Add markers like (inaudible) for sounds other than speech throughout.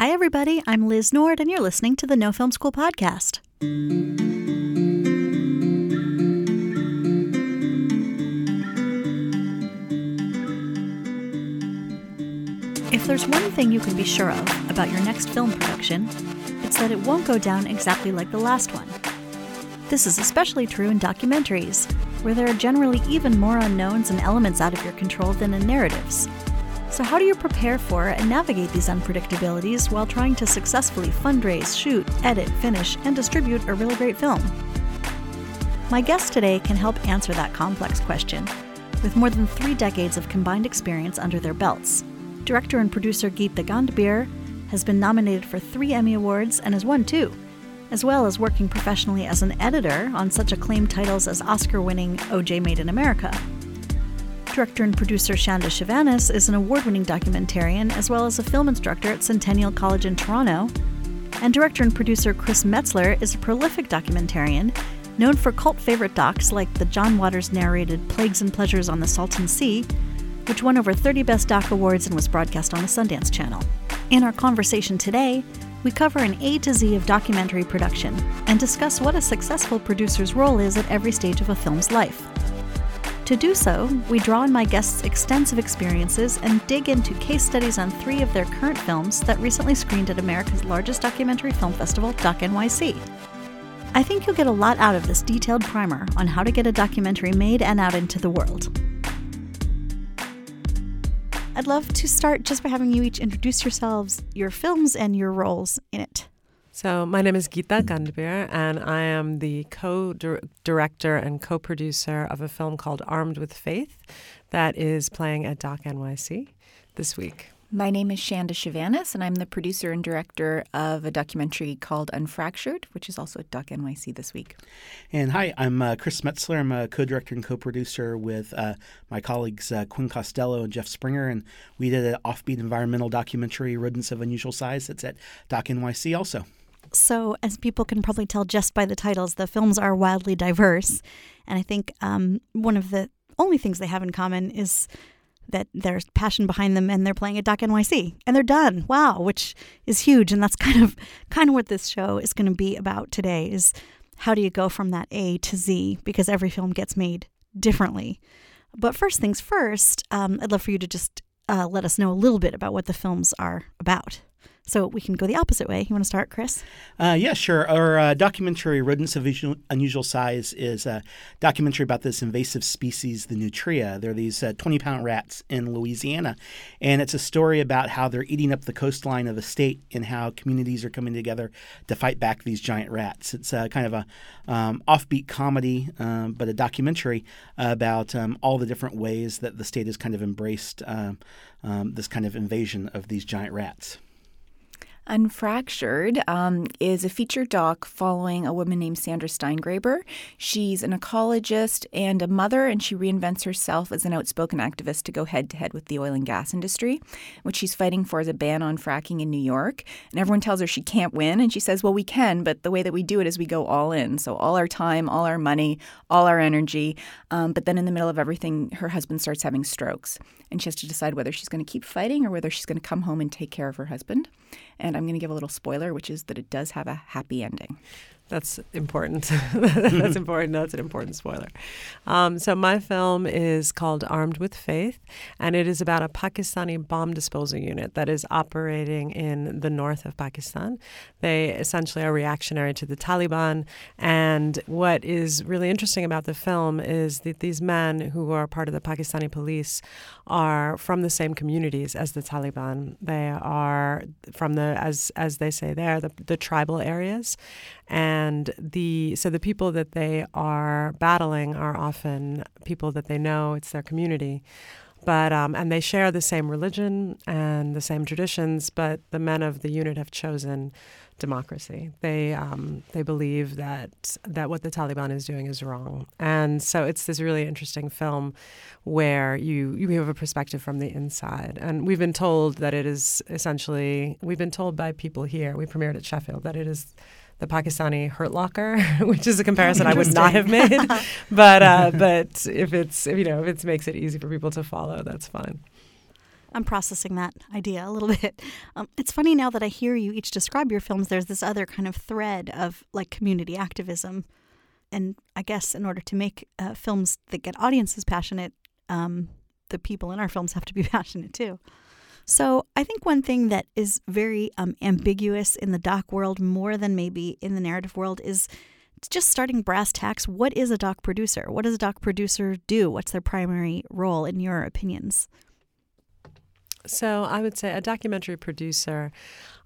Hi, everybody. I'm Liz Nord, and you're listening to the No Film School podcast. If there's one thing you can be sure of about your next film production, it's that it won't go down exactly like the last one. This is especially true in documentaries, where there are generally even more unknowns and elements out of your control than in narratives. So, how do you prepare for and navigate these unpredictabilities while trying to successfully fundraise, shoot, edit, finish, and distribute a really great film? My guest today can help answer that complex question with more than three decades of combined experience under their belts. Director and producer Geeta Gandbhir has been nominated for three Emmy Awards and has won two, as well as working professionally as an editor on such acclaimed titles as Oscar winning OJ Made in America. Director and producer Chanda Chevannes is an award winning documentarian as well as a film instructor at Centennial College in Toronto. And director and producer Chris Metzler is a prolific documentarian known for cult favorite docs like the John Waters narrated Plagues and Pleasures on the Salton Sea, which won over 30 Best Doc Awards and was broadcast on the Sundance Channel. In our conversation today, we cover an A to Z of documentary production and discuss what a successful producer's role is at every stage of a film's life. To do so, we draw on my guests' extensive experiences and dig into case studies on three of their current films that recently screened at America's largest documentary film festival, Doc NYC. I think you'll get a lot out of this detailed primer on how to get a documentary made and out into the world. I'd love to start just by having you each introduce yourselves, your films, and your roles in it. So, my name is Geeta Gandbhir, and I am the co director and co producer of a film called Armed with Faith that is playing at Doc NYC this week. My name is Chanda Chevannes, and I'm the producer and director of a documentary called Unfractured, which is also at Doc NYC this week. And hi, I'm uh, Chris Metzler. I'm a co director and co producer with uh, my colleagues uh, Quinn Costello and Jeff Springer. And we did an offbeat environmental documentary, Rodents of Unusual Size, that's at Doc NYC also. So, as people can probably tell just by the titles, the films are wildly diverse. And I think um, one of the only things they have in common is that there's passion behind them and they're playing at Doc NYC and they're done. Wow, which is huge. And that's kind of kind of what this show is going to be about today is how do you go from that A to Z because every film gets made differently. But first things first, um, I'd love for you to just uh, let us know a little bit about what the films are about. So we can go the opposite way. You want to start, Chris? Uh, yeah, sure. Our uh, documentary, Rodents of Unusual Size, is a documentary about this invasive species, the nutria. They're these 20 uh, pound rats in Louisiana. And it's a story about how they're eating up the coastline of the state and how communities are coming together to fight back these giant rats. It's uh, kind of a um, offbeat comedy, um, but a documentary about um, all the different ways that the state has kind of embraced um, um, this kind of invasion of these giant rats. Unfractured um, is a feature doc following a woman named Sandra Steingraber. She's an ecologist and a mother, and she reinvents herself as an outspoken activist to go head to head with the oil and gas industry. What she's fighting for is a ban on fracking in New York. And everyone tells her she can't win. And she says, Well, we can, but the way that we do it is we go all in. So, all our time, all our money, all our energy. Um, but then in the middle of everything, her husband starts having strokes. And she has to decide whether she's going to keep fighting or whether she's going to come home and take care of her husband. And I'm going to give a little spoiler, which is that it does have a happy ending. That's important. (laughs) That's (laughs) important. That's an important spoiler. Um, so, my film is called Armed with Faith, and it is about a Pakistani bomb disposal unit that is operating in the north of Pakistan. They essentially are reactionary to the Taliban. And what is really interesting about the film is that these men who are part of the Pakistani police are from the same communities as the Taliban. They are from the, as, as they say there, the, the tribal areas and the so the people that they are battling are often people that they know it's their community. But um, and they share the same religion and the same traditions but the men of the unit have chosen democracy. They um, they believe that that what the Taliban is doing is wrong. And so it's this really interesting film where you you have a perspective from the inside. And we've been told that it is essentially we've been told by people here we premiered at Sheffield that it is the Pakistani Hurt Locker, (laughs) which is a comparison I would not have made. (laughs) but uh, but if it's if, you know if it makes it easy for people to follow, that's fine. I'm processing that idea a little (laughs) bit. Um, it's funny now that I hear you each describe your films, there's this other kind of thread of like community activism. And I guess in order to make uh, films that get audiences passionate, um, the people in our films have to be passionate too. So I think one thing that is very um, ambiguous in the doc world, more than maybe in the narrative world, is just starting brass tacks. What is a doc producer? What does a doc producer do? What's their primary role, in your opinions? So I would say a documentary producer.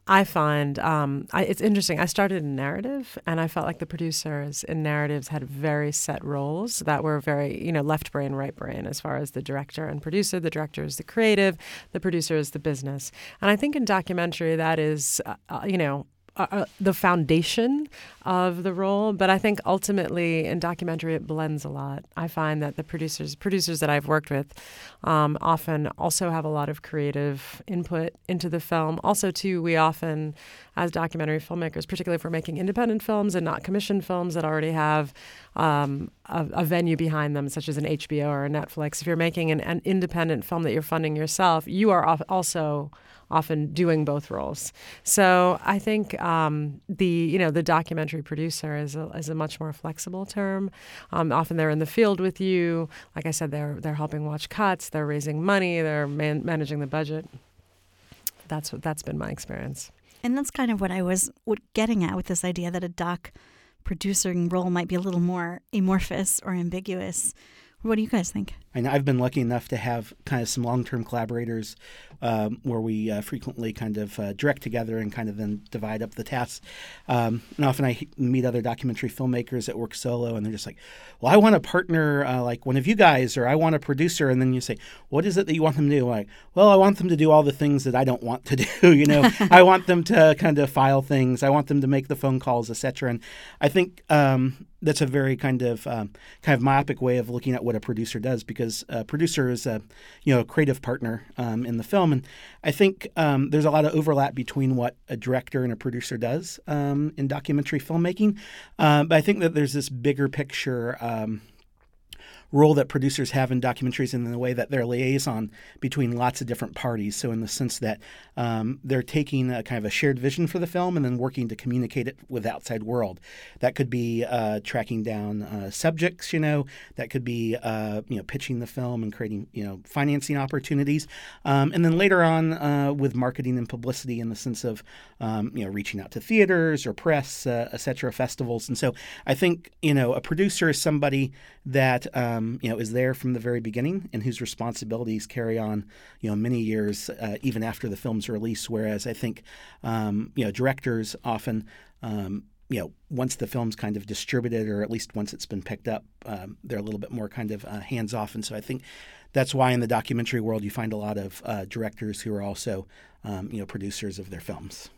I find um, I, it's interesting. I started in narrative, and I felt like the producers in narratives had very set roles that were very, you know, left brain, right brain, as far as the director and producer. The director is the creative, the producer is the business. And I think in documentary, that is, uh, uh you know, uh, uh, the foundation of the role, but I think ultimately in documentary it blends a lot. I find that the producers producers that I've worked with um, often also have a lot of creative input into the film. Also, too, we often, as documentary filmmakers, particularly if we're making independent films and not commissioned films that already have um, a, a, venue behind them, such as an HBO or a Netflix, if you're making an, an independent film that you're funding yourself, you are also often doing both roles. So I think um, the you know the documentary producer is a, is a much more flexible term. Um, often they're in the field with you. Like I said, they're they're helping watch cuts. They're raising money. They're man- managing the budget. That's what that's been my experience. And that's kind of what I was getting at with this idea that a doc producing role might be a little more amorphous or ambiguous. What do you guys think? And I've been lucky enough to have kind of some long-term collaborators um, where we uh, frequently kind of uh, direct together and kind of then divide up the tasks. Um, and often I meet other documentary filmmakers that work solo, and they're just like, "Well, I want a partner uh, like one of you guys, or I want a producer." And then you say, "What is it that you want them to do?" Like, well, I want them to do all the things that I don't want to (laughs) do. you know, (laughs) I want them to kind of file things. I want them to make the phone calls, etc. And I think um, that's a very kind of um, kind of myopic way of looking at what a producer does because because a producer is a you know a creative partner um, in the film, and I think um, there's a lot of overlap between what a director and a producer does um, in documentary filmmaking. Uh, but I think that there's this bigger picture um, role that producers have in documentaries and in the way that they're liaison between lots of different parties. So, in the sense that um, they're taking a kind of a shared vision for the film and then working to communicate it with the outside world. That could be uh, tracking down uh, subjects, you know, that could be, uh, you know, pitching the film and creating, you know, financing opportunities. Um, and then later on uh, with marketing and publicity in the sense of, um, you know, reaching out to theaters or press, uh, et cetera, festivals. And so I think, you know, a producer is somebody that, um, um, you know, is there from the very beginning and whose responsibilities carry on, you know, many years uh, even after the film's release. Whereas I think, um, you know, directors often, um, you know, once the film's kind of distributed or at least once it's been picked up, um, they're a little bit more kind of uh, hands off. And so I think that's why in the documentary world you find a lot of uh, directors who are also, um, you know, producers of their films.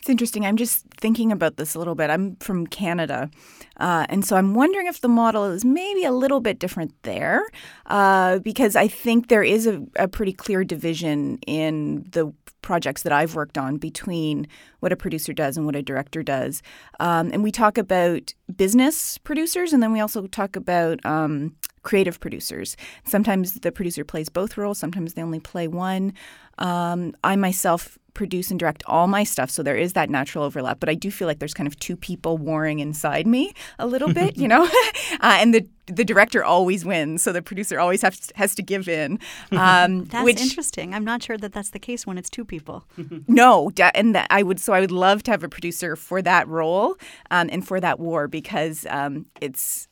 It's interesting. I'm just thinking about this a little bit. I'm from Canada, uh, and so I'm wondering if the model is maybe a little bit different there, uh, because I think there is a, a, pretty clear division in the projects that I've worked on between what a producer does and what a director does. Um, and we talk about business producers, and then we also talk about um, creative producers. Sometimes the producer plays both roles, sometimes they only play one. Um, I myself produce and direct all my stuff, so there is that natural overlap. But I do feel like there's kind of two people warring inside me a little bit, you know, (laughs) uh, and the the director always wins, so the producer always has to, has to give in. Um, (laughs) that's which, interesting. I'm not sure that that's the case when it's two people. (laughs) no, and that I would so I would love to have a producer for that role um, and for that war because um, it's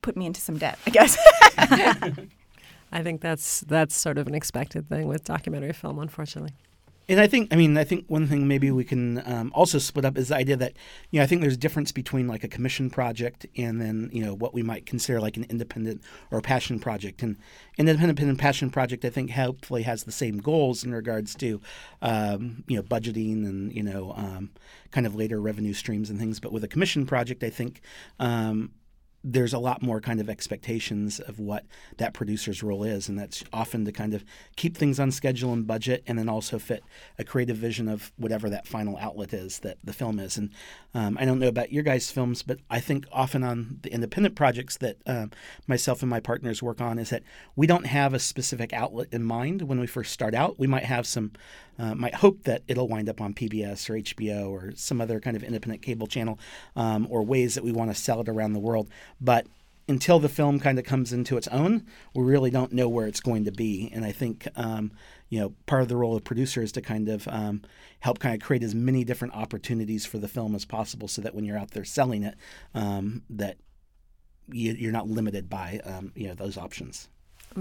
put me into some debt, I guess. I think that's that's sort of an expected thing with documentary film, unfortunately. And I think, I mean, I think one thing maybe we can um, also split up is the idea that, you know, I think there's a difference between like a commission project and then, you know, what we might consider like an independent or passion project. And an independent passion project, I think, hopefully has the same goals in regards to, um, you know, budgeting and, you know, um, kind of later revenue streams and things. But with a commission project, I think, um, there's a lot more kind of expectations of what that producer's role is, and that's often to kind of keep things on schedule and budget, and then also fit a creative vision of whatever that final outlet is that the film is. And um, I don't know about your guys' films, but I think often on the independent projects that um, myself and my partners work on is that we don't have a specific outlet in mind when we first start out. We might have some, uh, might hope that it'll wind up on PBS or HBO or some other kind of independent cable channel, um, or ways that we want to sell it around the world. But until the film kind of comes into its own, we really don't know where it's going to be. And I think, um, you know, part of the role of producer is to kind of um, help kind of create as many different opportunities for the film as possible, so that when you're out there selling it, um, that you, are not limited by um, you know those options.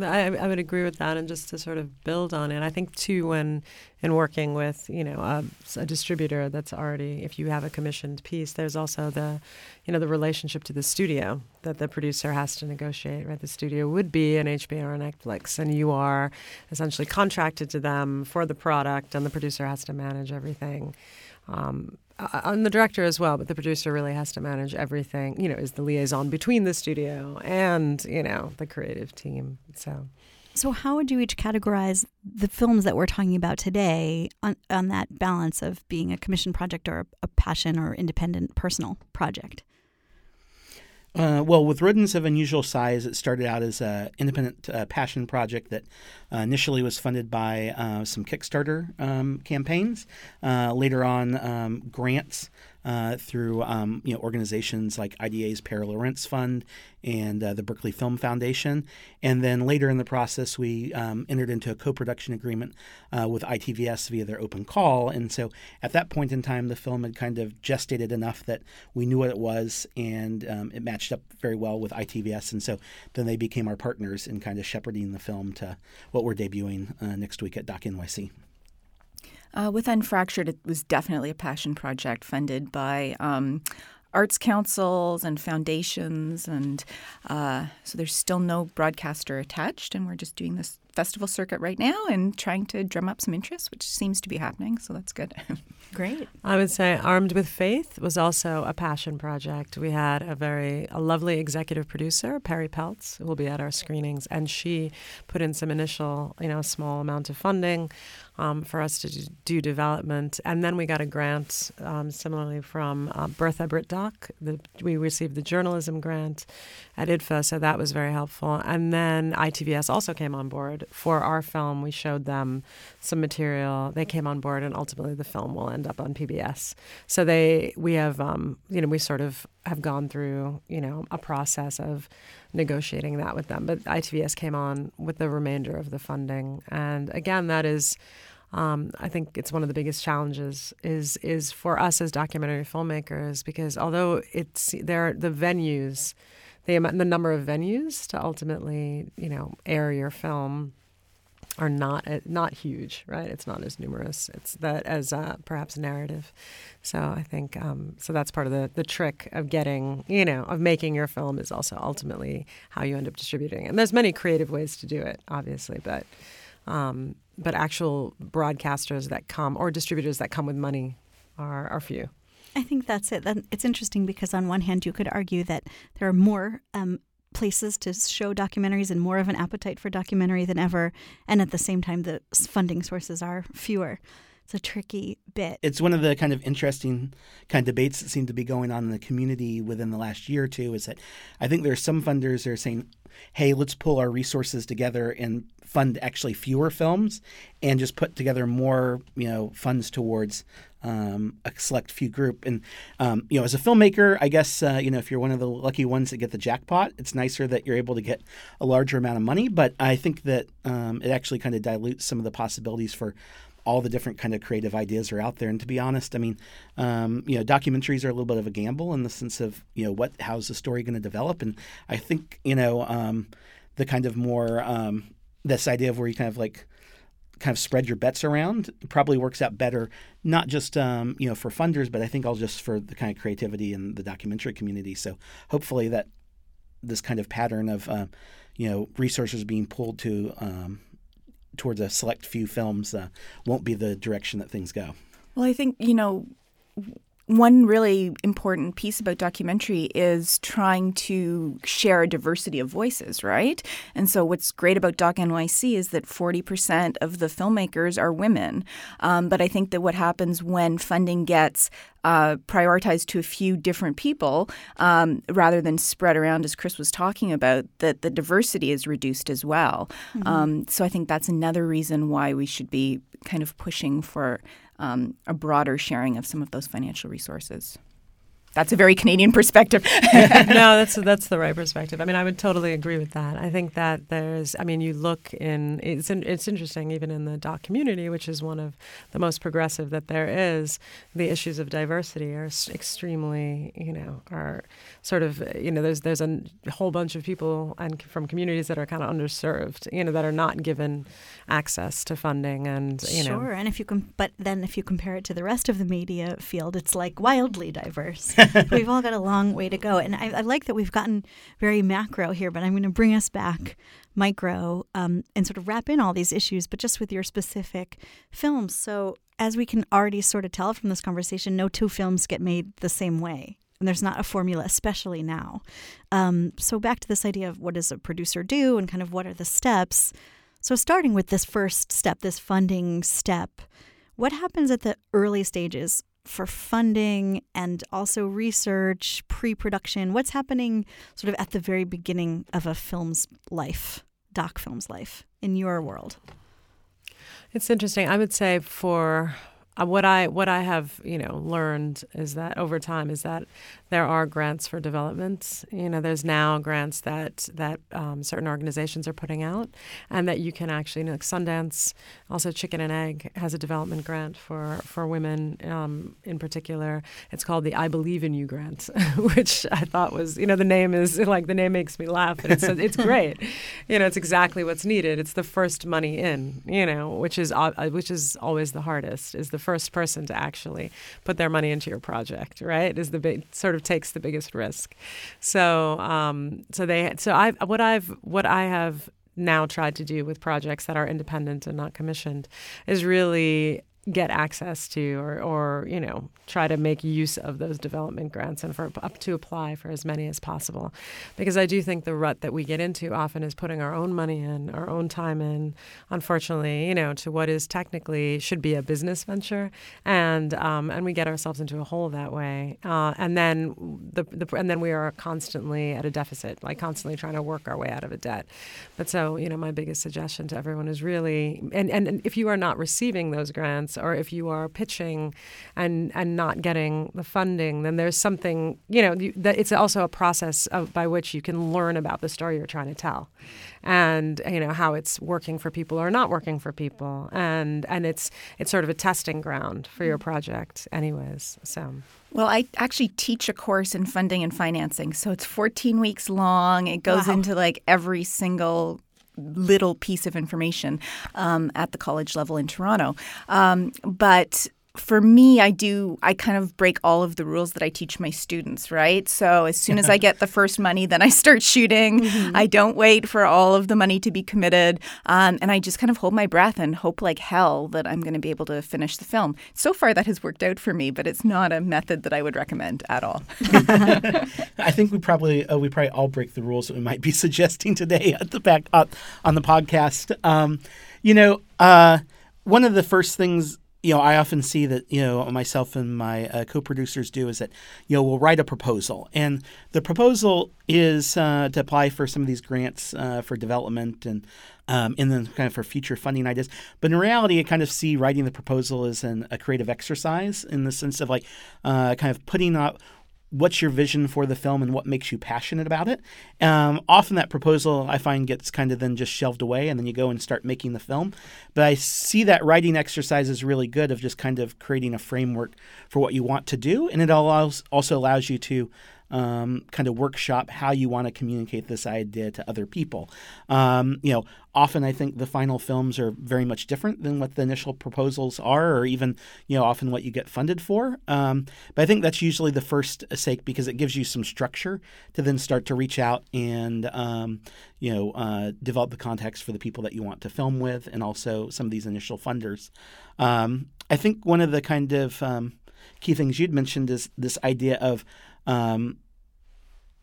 I, I, would agree with that, and just to sort of build on it, I think too when in working with you know a, a, distributor that's already, if you have a commissioned piece, there's also the you know the relationship to the studio that the producer has to negotiate. Right, the studio would be an HBO or Netflix, and you are essentially contracted to them for the product, and the producer has to manage everything. Um, on the director as well, but the producer really has to manage everything. You know, is the liaison between the studio and you know the creative team. So, so how would you each categorize the films that we're talking about today on on that balance of being a commission project or a passion or independent personal project? Uh, well, with rodents of unusual size, it started out as an independent uh, passion project that uh, initially was funded by uh, some Kickstarter um, campaigns. Uh, later on, um, grants uh, through um, you know organizations like IDA's Pere Lorentz Fund and uh, the Berkeley Film Foundation. And then later in the process, we um, entered into a co-production agreement uh, with ITVS via their open call. And so at that point in time, the film had kind of gestated enough that we knew what it was, and um, it matched up very well with ITVS. And so then they became our partners in kind of shepherding the film to what we're debuting uh, next week at Doc NYC. Uh, with Unfractured, it was definitely a passion project funded by um, arts councils and foundations, and uh, so there's still no broadcaster attached, and we're just doing this festival circuit right now and trying to drum up some interest, which seems to be happening. So that's good. (laughs) Great. I would say Armed with Faith was also a passion project. We had a very a lovely executive producer, Perry Peltz, who will be at our screenings, and she put in some initial, you know, small amount of funding um, for us to do development. And then we got a grant, um, similarly from uh, Bertha BRITDOC. The, we received the journalism grant at IDFA, so that was very helpful. And then ITVS also came on board for our film. We showed them some material. They came on board, and ultimately the film will end up on PBS. So they, we have, um, you know, we sort of have gone through, you know, a process of negotiating that with them. But ITVS came on with the remainder of the funding, and again, that is. Um, I think it's one of the biggest challenges is is for us as documentary filmmakers because although it's there the venues, the the number of venues to ultimately you know air your film are not uh, not huge, right? It's not as numerous. It's that as uh, perhaps narrative. So I think um, so. That's part of the the trick of getting you know of making your film is also ultimately how you end up distributing. And there's many creative ways to do it, obviously, but um, but actual broadcasters that come or distributors that come with money are are few. I think that's it. It's interesting because on one hand, you could argue that there are more um, places to show documentaries and more of an appetite for documentary than ever. And at the same time, the funding sources are fewer. It's a tricky bit. It's one of the kind of interesting kind of debates that seem to be going on in the community within the last year or two. Is that I think there are some funders that are saying, "Hey, let's pull our resources together and fund actually fewer films, and just put together more, you know, funds towards um, a select few group. And um, you know, as a filmmaker, I guess uh, you know if you're one of the lucky ones that get the jackpot, it's nicer that you're able to get a larger amount of money. But I think that um, it actually kind of dilutes some of the possibilities for all the different kind of creative ideas are out there. And to be honest, I mean, um, you know, documentaries are a little bit of a gamble in the sense of you know what how's the story going to develop. And I think you know um, the kind of more um, this idea of where you kind of like kind of spread your bets around. Probably works out better not just um, you know for funders but i think all just for the kind of creativity in the documentary community. So hopefully that this kind of pattern of uh, you know resources being pulled to um, towards a select few films uh, won't be the direction that things go. Well i think you know one really important piece about documentary is trying to share a diversity of voices, right? And so, what's great about Doc NYC is that 40% of the filmmakers are women. Um, but I think that what happens when funding gets uh, prioritized to a few different people um, rather than spread around, as Chris was talking about, that the diversity is reduced as well. Mm-hmm. Um, so, I think that's another reason why we should be kind of pushing for um, a broader sharing of some of those financial resources. That's a very Canadian perspective. (laughs) no, (laughs) that's that's the right perspective. I mean, I would totally agree with that. I think that there's, I mean, you look in, it's it's interesting even in the doc community, which is one of the most progressive that there is. The issues of diversity are extremely, you know, are sort of, you know, there's there's a whole bunch of people and from communities that are kind of underserved, you know, that are not given access to funding and you sure. know. Sure, and if you can, but then if you compare it to the rest of the media field, it's like wildly diverse. (laughs) (laughs) we've all got a long way to go. And I, I, like that we've gotten very macro here, but I'm going to bring us back micro um, and sort of wrap in all these issues, but just with your specific films. So, as we can already sort of tell from this conversation, no two films get made the same way. And there's not a formula, especially now. Um, so, back to this idea of what does a producer do and kind of what are the steps. So, starting with this first step, this funding step, what happens at the early stages for funding and also research, pre production? What's happening sort of at the very beginning of a film's life, doc film's life, in your world? It's interesting. I would say for uh, what I what I have you know learned is that over time is that there are grants for development. You know, there's now grants that that um, certain organizations are putting out, and that you can actually you know, like Sundance, also Chicken and Egg has a development grant for for women um, in particular. It's called the I Believe in You grant, (laughs) which I thought was you know the name is like the name makes me laugh, and it's it's great. (laughs) You know, it's exactly what's needed. It's the first money in. You know, which is uh, which is always the hardest. Is the first person to actually put their money into your project, right? Is the big sort of takes the biggest risk. So, um, so they, so I, what I've, what I have now tried to do with projects that are independent and not commissioned is really get access to or, or you know try to make use of those development grants and for up to apply for as many as possible. Because I do think the rut that we get into often is putting our own money in our own time in unfortunately you know to what is technically should be a business venture. And um, and we get ourselves into a hole that way. Uh, and then the, the and then we are constantly at a deficit like constantly trying to work our way out of a debt. But so you know my biggest suggestion to everyone is really and, and, and if you are not receiving those grants or if you are pitching and and not getting the funding, then there's something you know you, that it's also a process of, by which you can learn about the story you're trying to tell, and you know how it's working for people or not working for people, and and it's it's sort of a testing ground for your mm-hmm. project, anyways. So. Well, I actually teach a course in funding and financing. So it's 14 weeks long. It goes wow. into like every single little piece of information um, at the college level in Toronto. Um, but for me, I do, I kind of break all of the rules that I teach my students, right? So as soon as I get the first money, then I start shooting. Mm-hmm. I don't wait for all of the money to be committed. Um, and I just kind of hold my breath and hope like hell that I'm going to be able to finish the film. So far, that has worked out for me, but it's not a method that I would recommend at all. (laughs) I think we probably, uh, we probably all break the rules that we might be (laughs) suggesting today at the back uh, on the podcast. Um, you know, uh, one of the first things you know, I often see that, you know, myself and my uh, co producers do is that, you know, we'll write a proposal. And the proposal is uh, to apply for some of these grants uh, for development and um, and then kind of for future funding ideas. But in reality, I kind of see writing the proposal as an, a creative exercise in the sense of like uh, kind of putting up what's your vision for the film and what makes you passionate about it. Um, often that proposal I find gets kind of then just shelved away and then you go and start making the film. But I see that writing exercise is really good of just kind of creating a framework for what you want to do. And it allows also allows you to um, kind of workshop how you want to communicate this idea to other people. Um, you know, often I think the final films are very much different than what the initial proposals are, or even you know often what you get funded for. Um, but I think that's usually the first sake because it gives you some structure to then start to reach out and um, you know uh, develop the context for the people that you want to film with, and also some of these initial funders. Um, I think one of the kind of um, key things you'd mentioned is this idea of um,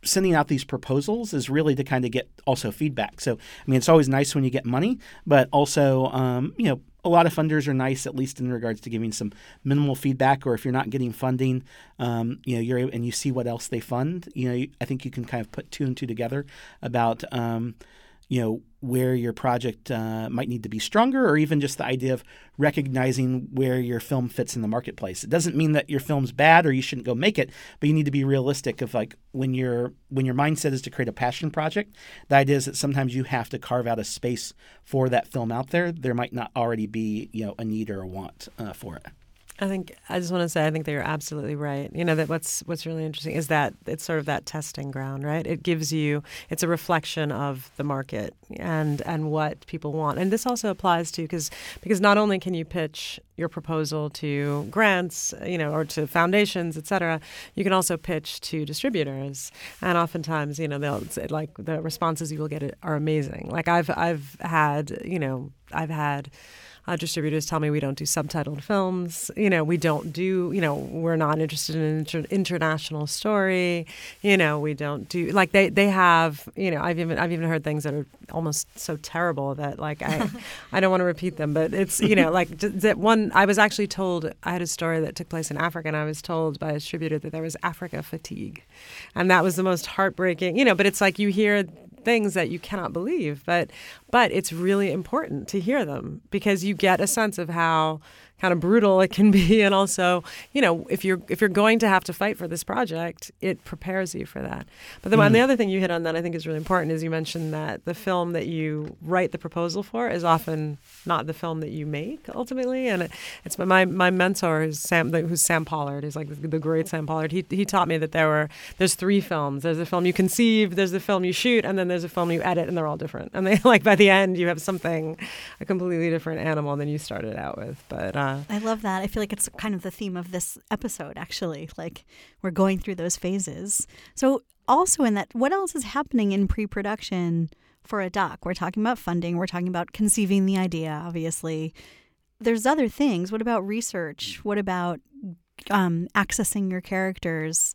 sending out these proposals is really to kind of get also feedback. So, I mean, it's always nice when you get money, but also, um, you know, a lot of funders are nice, at least in regards to giving some minimal feedback. Or if you're not getting funding, um, you know, you're and you see what else they fund. You know, I think you can kind of put two and two together about um, you know where your project uh, might need to be stronger or even just the idea of recognizing where your film fits in the marketplace. It doesn't mean that your film's bad or you shouldn't go make it but you need to be realistic of like when your when your mindset is to create a passion project the idea is that sometimes you have to carve out a space for that film out there. There might not already be you know a need or a want uh, for it I think I just want to say I think that you're absolutely right. You know that what's what's really interesting is that it's sort of that testing ground, right? It gives you it's a reflection of the market and and what people want. And this also applies to because because not only can you pitch your proposal to grants, you know, or to foundations, et cetera, you can also pitch to distributors. And oftentimes, you know, they'll like the responses you will get are amazing. Like I've I've had, you know, I've had uh, distributors tell me we don't do subtitled films. You know, we don't do, you know, we're not interested in inter- international story. You know, we don't do like they they have. You know, I've even I've even heard things that are almost so terrible that like I (laughs) I don't want to repeat them, but it's you know like that one. I was actually told I had a story that took place in Africa, and I was told by a distributor that there was Africa fatigue, and that was the most heartbreaking. You know, but it's like you hear things that you cannot believe, but but it's really important to hear them because you get a sense of how kind of brutal it can (laughs) be. And also you know if you're if you're going to have to fight for this project it prepares you for that. But the, mm-hmm. one, the other thing you hit on that i think is really important is you mentioned that the film that you write the proposal for is often not the film that you make ultimately. And it, it's my my mentor is sam who's sam pollard is like the, the great sam pollard. He, he taught me that there were there's three films. There's a film you conceive there's the film you shoot and then there's a film you edit and they're all different. And they (laughs) like by the end you have something a completely different animal than you started out with. But I love that. I feel like it's kind of the theme of this episode, actually. Like we're going through those phases. So, also in that, what else is happening in pre production for a doc? We're talking about funding, we're talking about conceiving the idea, obviously. There's other things. What about research? What about um, accessing your characters?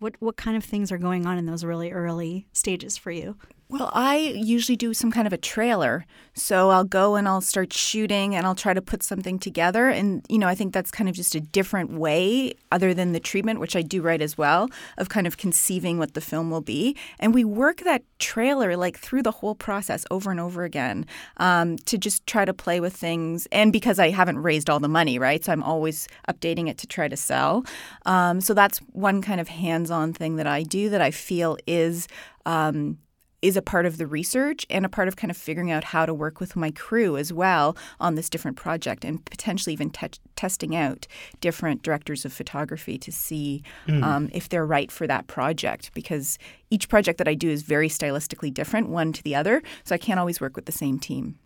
What, what kind of things are going on in those really early stages for you? Well, I usually do some kind of a trailer. So I'll go and I'll start shooting and I'll try to put something together. And, you know, I think that's kind of just a different way, other than the treatment, which I do write as well, of kind of conceiving what the film will be. And we work that trailer like through the whole process over and over again um, to just try to play with things. And because I haven't raised all the money, right? So I'm always updating it to try to sell. Um, so that's one kind of hands on thing that I do that I feel is. Um, is a part of the research and a part of kind of figuring out how to work with my crew as well on this different project and potentially even te- testing out different directors of photography to see mm. um, if they're right for that project because each project that I do is very stylistically different one to the other so I can't always work with the same team.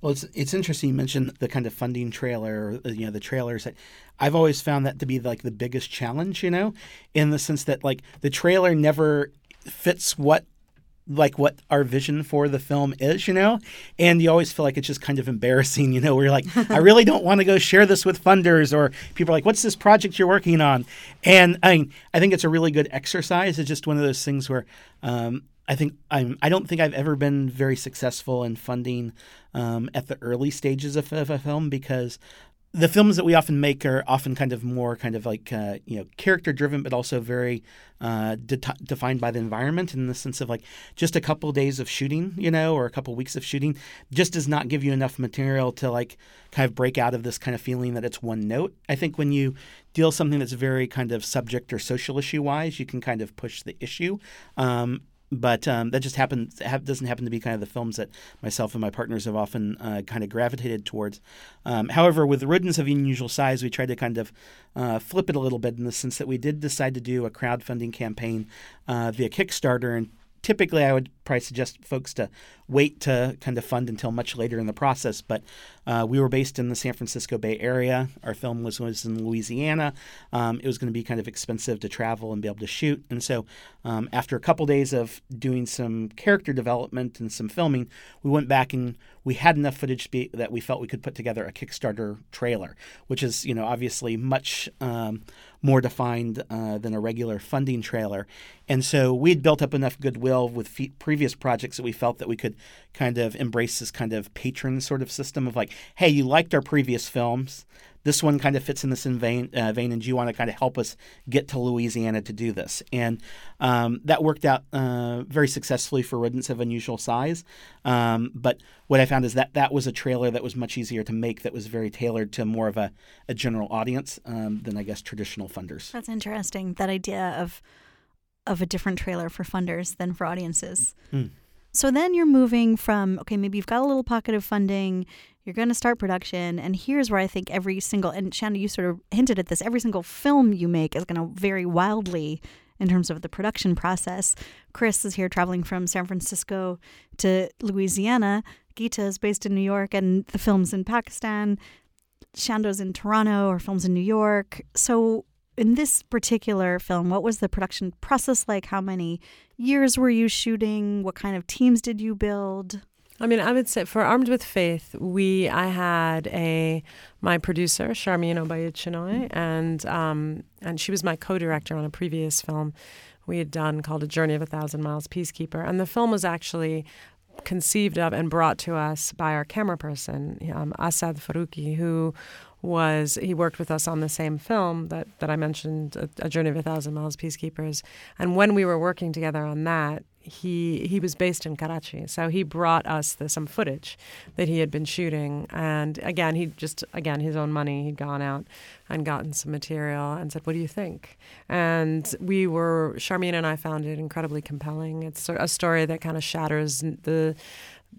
Well, it's it's interesting you mentioned the kind of funding trailer, you know, the trailers. That I've always found that to be like the biggest challenge, you know, in the sense that like the trailer never fits what like what our vision for the film is, you know? And you always feel like it's just kind of embarrassing, (laughs) you know, where you're like, I really don't want to go share this with funders or people are like, what's this project you're working on? And I mean, I think it's a really good exercise. It's just one of those things where um, I think I'm I don't think I've ever been very successful in funding um, at the early stages of, of a film because the films that we often make are often kind of more kind of like uh, you know character driven, but also very uh, de- defined by the environment in the sense of like just a couple days of shooting, you know, or a couple weeks of shooting, just does not give you enough material to like kind of break out of this kind of feeling that it's one note. I think when you deal something that's very kind of subject or social issue wise, you can kind of push the issue. Um, but um, that just happens doesn't happen to be kind of the films that myself and my partners have often uh, kind of gravitated towards. Um, however, with rodents of unusual size, we tried to kind of uh, flip it a little bit in the sense that we did decide to do a crowdfunding campaign uh, via Kickstarter, and typically I would probably suggest folks to wait to kind of fund until much later in the process. But uh, we were based in the San Francisco Bay Area. Our film was, was in Louisiana. Um, it was going to be kind of expensive to travel and be able to shoot. And so, um, after a couple days of doing some character development and some filming, we went back and we had enough footage be, that we felt we could put together a Kickstarter trailer, which is, you know, obviously much um, more defined uh, than a regular funding trailer. And so we'd built up enough goodwill with fe- previous projects that we felt that we could kind of embrace this kind of patron sort of system of like, hey, you liked our previous films this one kind of fits in this vein, uh, vein, and do you want to kind of help us get to Louisiana to do this? And um, that worked out uh, very successfully for rodents of unusual size. Um, but what I found is that that was a trailer that was much easier to make, that was very tailored to more of a, a general audience um, than I guess traditional funders. That's interesting. That idea of of a different trailer for funders than for audiences. Mm. So then you're moving from okay, maybe you've got a little pocket of funding, you're going to start production, and here's where I think every single and Chanda, you sort of hinted at this. Every single film you make is going to vary wildly in terms of the production process. Chris is here traveling from San Francisco to Louisiana. Geeta is based in New York, and the film's in Pakistan. Chanda's in Toronto, or films in New York. So in this particular film, what was the production process like? How many years were you shooting? What kind of teams did you build? I mean, I would say for Armed with Faith, we I had a my producer Sharmeen Obaid and um, and she was my co-director on a previous film we had done called A Journey of a Thousand Miles, Peacekeeper, and the film was actually conceived of and brought to us by our camera person, um, Asad Faruqi, who was he worked with us on the same film that, that I mentioned, a, a, Journey of a Thousand Miles, Peacekeepers. And when we were working together on that, he he was based in Karachi, so he brought us the, some footage that he had been shooting. And again, he just again his own money, he'd gone out and gotten some material and said, "What do you think?" And we were Sharmeen and I found it incredibly compelling. It's a story that kind of shatters the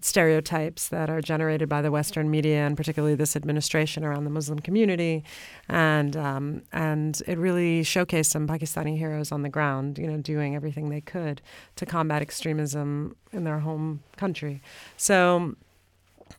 stereotypes that are generated by the Western media and particularly this administration around the Muslim community, and um, and it really showcased some Pakistani heroes on the ground, you know, doing everything they could to combat extremism in their home country. So,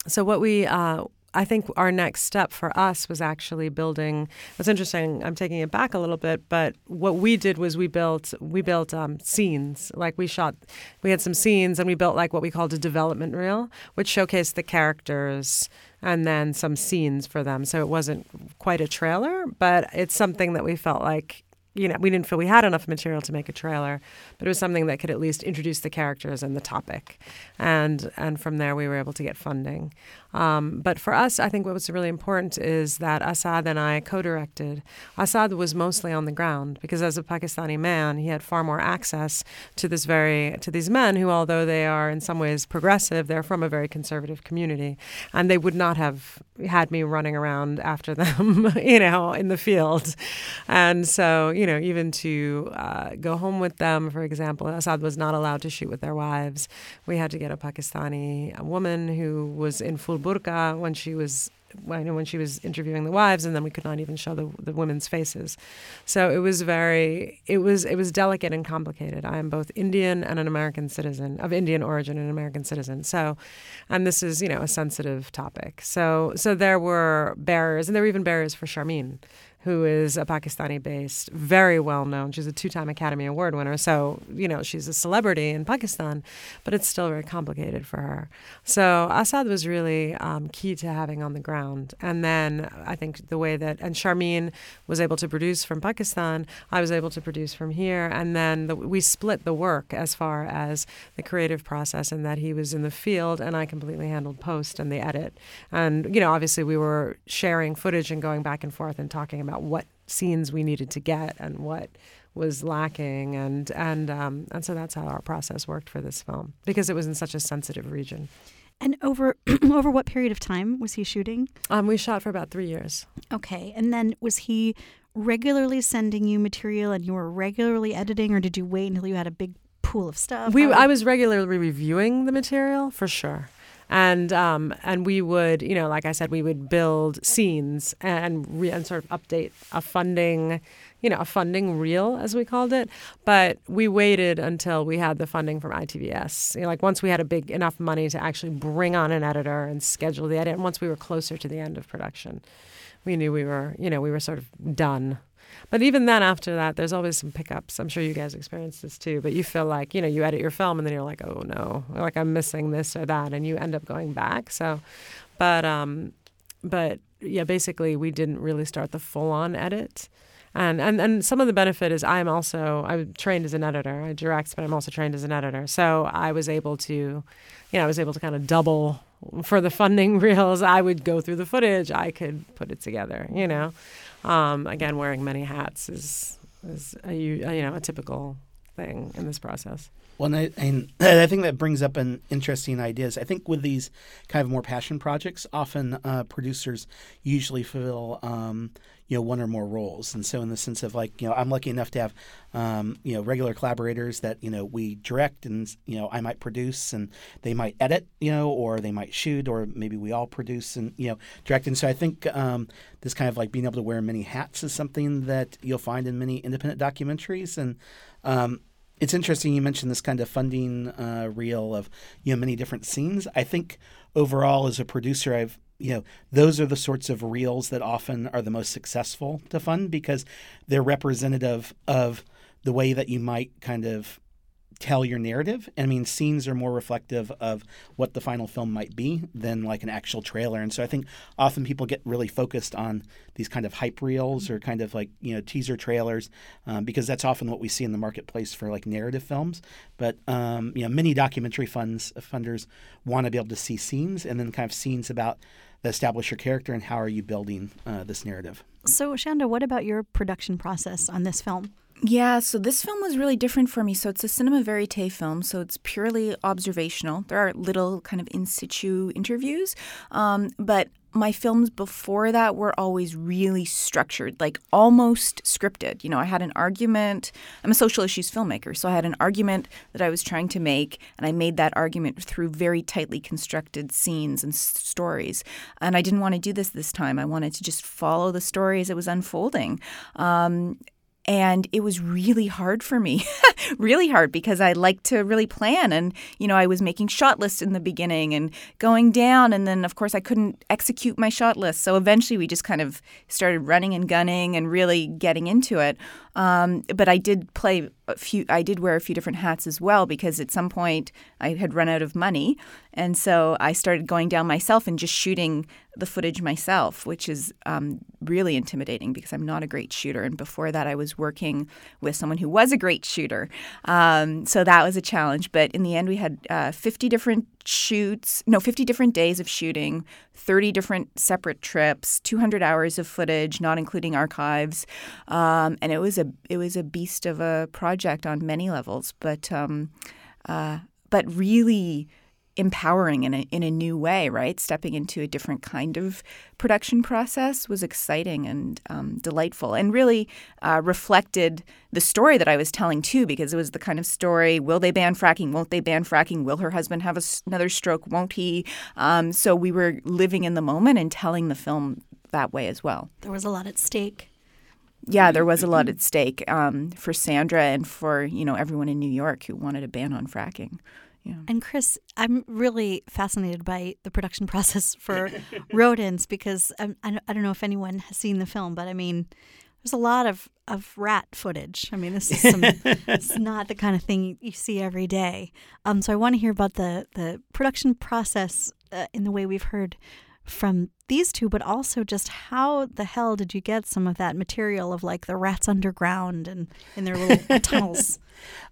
so what we uh, I think our next step for us was actually building. It's interesting. I'm taking it back a little bit, but what we did was we built we built um, scenes. Like we shot, we had some scenes, and we built like what we called a development reel, which showcased the characters and then some scenes for them. So it wasn't quite a trailer, but it's something that we felt like you know, we didn't feel we had enough material to make a trailer, but it was something that could at least introduce the characters and the topic, and and from there we were able to get funding. Um, but for us, I think what was really important is that Asad and I co-directed. Asad was mostly on the ground because as a Pakistani man, he had far more access to this very to these men who, although they are in some ways progressive, they're from a very conservative community, and they would not have had me running around (laughs) after them, (laughs) you know, in the field. And so, you know, even to uh, go home with them, for example, Asad was not allowed to shoot with their wives. We had to get a Pakistani woman who was in full burqa when she was when, when she was interviewing the wives, and then we could not even show the, the women's faces. So it was very, it was it was delicate and complicated. I am both Indian and an American citizen of Indian origin and an American citizen. So, and this is you know a sensitive topic. So so there were barriers, and there were even barriers for Sharmeen who is a Pakistani based, very well known. She's a two time Academy Award winner. So, you know, she's a celebrity in Pakistan, but it's still very complicated for her. So, Asad was really um, key to having on the ground. And then I think the way that, and Sharmeen was able to produce from Pakistan, I was able to produce from here. And then the, we split the work as far as the creative process, and that he was in the field and I completely handled post and the edit. And, you know, obviously we were sharing footage and going back and forth and talking about about what scenes we needed to get and what was lacking and and um, and so that's how our process worked for this film because it was in such a sensitive region. And over (clears throat) over what period of time was he shooting? Um, we shot for about three years. Okay, and then was he regularly sending you material and you were regularly editing, or did you wait until you had a big pool of stuff? We I was regularly reviewing the material for sure and um, and we would, you know, like I said, we would build scenes and re- and sort of update a funding, you know, a funding reel, as we called it. But we waited until we had the funding from ITVS. You know, like once we had a big enough money to actually bring on an editor and schedule the edit, and once we were closer to the end of production, we knew we were, you know, we were sort of done. But even then, after that, there's always some pickups. I'm sure you guys experience this too. But you feel like, you know, you edit your film and then you're like, oh no, like I'm missing this or that, and you end up going back. So, but um, but yeah, basically, we didn't really start the full on edit. And, and and some of the benefit is I'm also I'm trained as an editor. I direct, but I'm also trained as an editor. So I was able to, you know, I was able to kind of double for the funding (laughs) reels. I would go through the footage. I could put it together. You know, um, again, wearing many hats is is a, you know a typical thing in this process. Well, and I, and (clears throat) I, think that brings up an interesting ideas. I think with these kind of more passion projects, often uh, producers usually feel um, you know one or more roles, and so in the sense of like you know I'm lucky enough to have um, you know regular collaborators that you know we direct and you know I might produce and they might edit you know or they might shoot or maybe we all produce and you know direct. And so I think um, this kind of like being able to wear many hats is something that you'll find in many independent documentaries and. Um, it's interesting you mentioned this kind of funding uh, reel of you know many different scenes. I think overall as a producer, I've you know those are the sorts of reels that often are the most successful to fund because they're representative of the way that you might kind of tell your narrative. I mean, scenes are more reflective of what the final film might be than like an actual trailer. And so I think often people get really focused on these kind of hype reels or kind of like you know teaser trailers um, because that's often what we see in the marketplace for like narrative films. But um, you know, many documentary funds funders want to be able to see scenes and then kind of scenes about that establish your character and how are you building uh, this narrative. So, Chanda, what about your production process on this film? Yeah, so this film was really different for me. So it's a cinema verite film, so it's purely observational. There are little kind of in situ interviews, um, but my films before that were always really structured, like almost scripted. You know, I had an argument. I'm a social issues filmmaker, so I had an argument that I was trying to make, and I made that argument through very tightly constructed scenes and s- stories. And I didn't want to do this this time. I wanted to just follow the story as it was unfolding. Um, and it was really hard for me (laughs) really hard because i like to really plan and you know i was making shot lists in the beginning and going down and then of course i couldn't execute my shot list. So eventually we just kind of started running and gunning and really getting into it. Um, but i did play a few i did wear a few different hats as well because at some point i had run out of money. And so i started going down myself and just shooting the footage myself which is um, really intimidating because i'm not a great shooter. And before that i was working with someone who was a great shooter. Um, so that was a challenge. But in the end we had uh, 50 different shoots no 50 different days of shooting 30 different separate trips 200 hours of footage not including archives. Um, and it was a it was a beast of a project on many levels. But um, uh, but really empowering in a, in a new way, right? Stepping into a different kind of production process was exciting and um, delightful and really uh, reflected the story that I was telling too, because it was the kind of story will they ban fracking? Won't they ban fracking? Will her husband have a, another stroke? Won't he? Um, so we were living in the moment and telling the film that way as well. There was a lot at stake. Yeah, there was a lot at stake um, for Sandra and for you know everyone in New York who wanted a ban on fracking. Yeah. And Chris, I'm really fascinated by the production (laughs) process for rodents because I'm, I don't know if anyone has seen the film, but I mean, there's a lot of, of rat footage. I mean, this is some, (laughs) it's not the kind of thing you see every day. Um, so I want to hear about the the production process uh, in the way we've heard from these two, but also just how the hell did you get some of that material of like the rats underground and in their little (laughs) tunnels?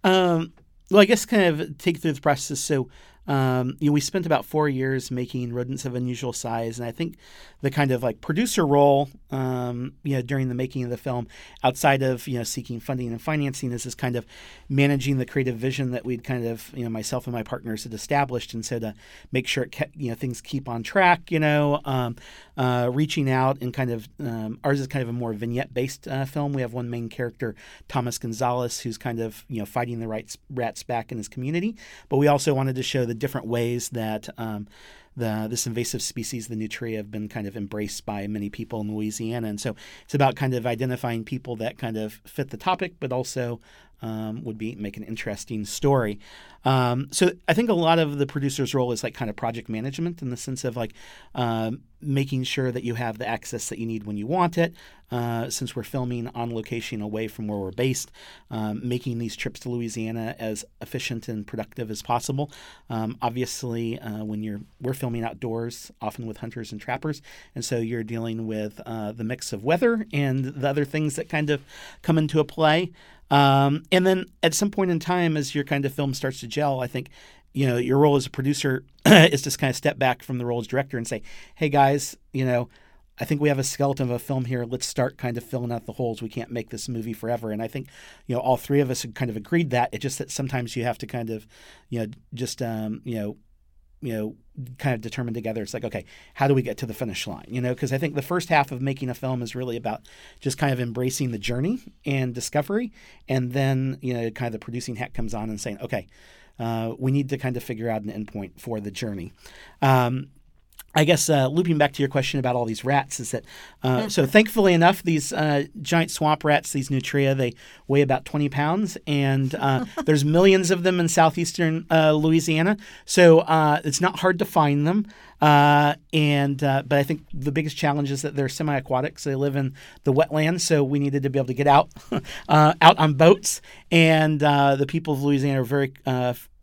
Um, well, I guess kind of take through the process. So, um, you know, we spent about four years making rodents of unusual size, and I think the kind of like producer role, um, you know, during the making of the film, outside of you know seeking funding and financing, is kind of managing the creative vision that we'd kind of you know myself and my partners had established, and so to make sure it kept, you know things keep on track, you know, um, uh, reaching out and kind of um, ours is kind of a more vignette based uh, film. We have one main character, Thomas Gonzalez, who's kind of you know fighting the rights, rats back in his community, but we also wanted to show the different ways that um, the this invasive species, the nutria, have been kind of embraced by many people in Louisiana, and so it's about kind of identifying people that kind of fit the topic, but also um, would be make an interesting story. Um, so I think a lot of the producer's role is like kind of project management in the sense of like um, making sure that you have the access that you need when you want it. Uh, since we're filming on location away from where we're based, um, making these trips to Louisiana as efficient and productive as possible. Um, obviously, uh, when you're we're filming outdoors, often with hunters and trappers, and so you're dealing with uh, the mix of weather and the other things that kind of come into a play. Um, and then at some point in time, as your kind of film starts to gel, I think you know your role as a producer (clears throat) is just kind of step back from the role as director and say, "Hey guys, you know." I think we have a skeleton of a film here. Let's start kind of filling out the holes. We can't make this movie forever. And I think, you know, all three of us have kind of agreed that. It's just that sometimes you have to kind of, you know, just, um, you know, you know, kind of determine together. It's like, okay, how do we get to the finish line? You know, because I think the first half of making a film is really about just kind of embracing the journey and discovery, and then you know, kind of the producing hat comes on and saying, okay, uh, we need to kind of figure out an endpoint for the journey. Um, I guess uh, looping back to your question about all these rats is that uh, so thankfully enough these uh, giant swamp rats these nutria they weigh about 20 pounds and uh, (laughs) there's millions of them in southeastern uh, Louisiana. So uh, it's not hard to find them and but I think the biggest challenge is that they're semi-aquatic so they live in the wetlands so we needed to be able to get out (laughs) out on boats. And the people of Louisiana are very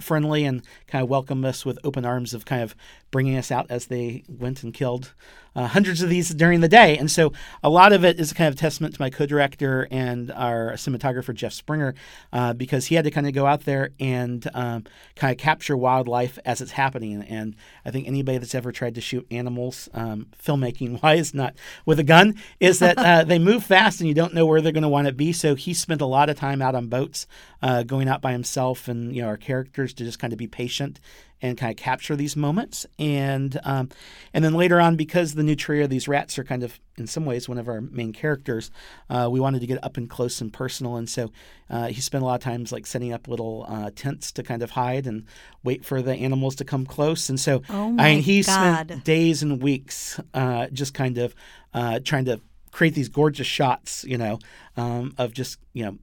friendly and kind of welcomed us with open arms of kind of bringing us out as they went and killed uh, hundreds of these during the day. And so a lot of it is kind of testament to my co-director and our cinematographer Jeff Springer uh, because he had to kind of go out there and um, kind of capture wildlife as it's happening. And I think anybody that's ever tried to shoot animals, um, filmmaking (laughs) wise, not with a gun, is that (laughs) uh, they move fast and you don't know where they're going to want to be. So he spent a lot of time out on boats, uh, going out by himself, and you know our characters to just kind of be patient and kind of capture these moments. And um, and then later on, because the nutria, these rats are kind of in some ways one of our main characters. Uh, we wanted to get up and close and personal, and so uh, he spent a lot of times like setting up little uh, tents to kind of hide and wait for the animals to come close. And so oh I mean, he God. spent days and weeks uh, just kind of uh, trying to create these gorgeous shots, you know, um, of just you know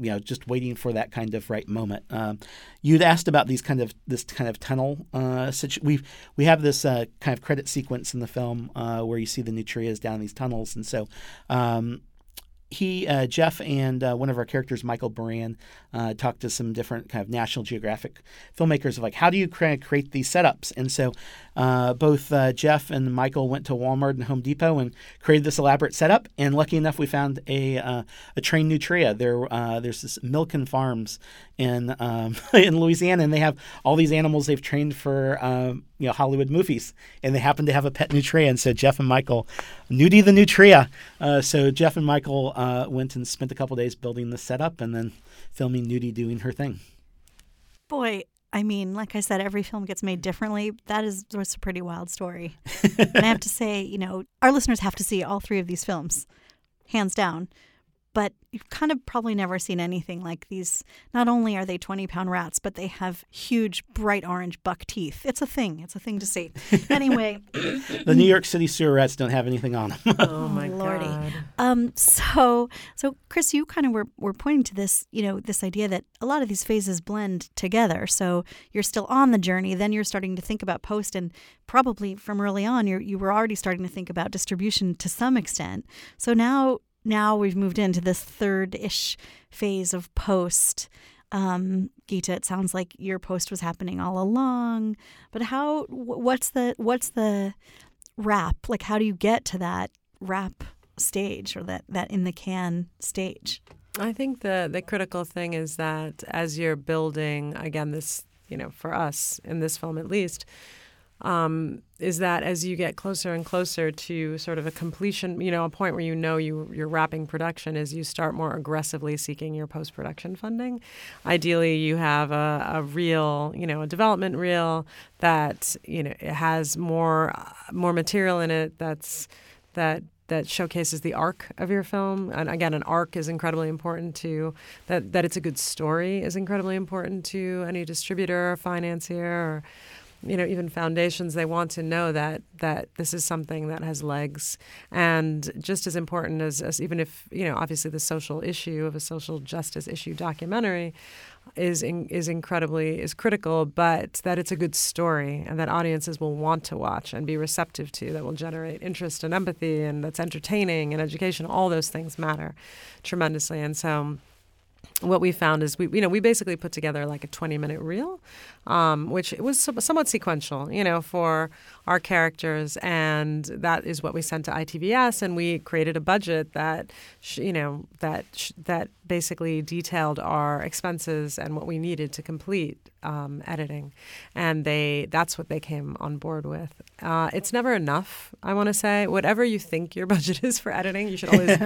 you know just waiting for that kind of right moment. Um, you'd asked about these kind of this kind of tunnel. Uh, situ- we we have this uh, kind of credit sequence in the film uh, where you see the nutrias down these tunnels, and so. Um, he, uh, Jeff, and uh, one of our characters, Michael Moran, uh, talked to some different kind of National Geographic filmmakers of like, how do you of create these setups? And so uh, both uh, Jeff and Michael went to Walmart and Home Depot and created this elaborate setup. And lucky enough, we found a uh, a trained nutria. There, there's this Milken Farms in um, (laughs) in Louisiana, and they have all these animals they've trained for um, you know Hollywood movies, and they happen to have a pet nutria. And so Jeff and Michael, Nudie the nutria. so Jeff and Michael Uh, went and spent a couple days building the setup, and then filming Nudie doing her thing. Boy, I mean, like I said, every film gets made differently. That is that's a pretty wild story. (laughs) and I have to say, you know, our listeners have to see all three of these films, hands down but you've kind of probably never seen anything like these. Not only are they 20 pound rats, but they have huge, bright orange buck teeth. It's a thing. It's a thing to see. (laughs) Anyway, the New York City sewer rats don't have anything on them. oh (laughs) my lordy. god. Um, so, so Chris, you kind of were, were pointing to this, you know, this idea that a lot of these phases blend together. So you're still on the journey, then you're starting to think about post, and probably from early on, you you were already starting to think about distribution to some extent. So now now we've moved into this third ish phase of post. Um, Geeta, it sounds like your post was happening all along, but how? What's the what's the wrap? Like, how do you get to that wrap stage or that that in the can stage? I think the the critical thing is that as you're building again this, you know, for us in this film at least, um, is that as you get closer and closer to sort of a completion, you know, a point where you know you, you're wrapping production, is you start more aggressively seeking your post production funding. Ideally, you have a, a real, you know, a development reel that you know it has more more material in it that's that that showcases the arc of your film. And again, an arc is incredibly important to that. That it's a good story is incredibly important to any distributor or financier or you know even foundations they want to know that that this is something that has legs. And just as important as, as even if you know obviously the social issue of a social justice issue documentary is in, is incredibly is critical but that it's a good story and that audiences will want to watch and be receptive to that will generate interest and empathy and that's entertaining and education all those things matter tremendously. And so what we found is we you know we basically put together like a 20 minute reel um, which was somewhat sequential you know for our characters and that is what we sent to ITVS and we created a budget that you know that that basically detailed our expenses and what we needed to complete um, editing. And they that's what they came on board with. Uh, it's never enough I want to say. Whatever you think your (laughs) budget is for editing you should always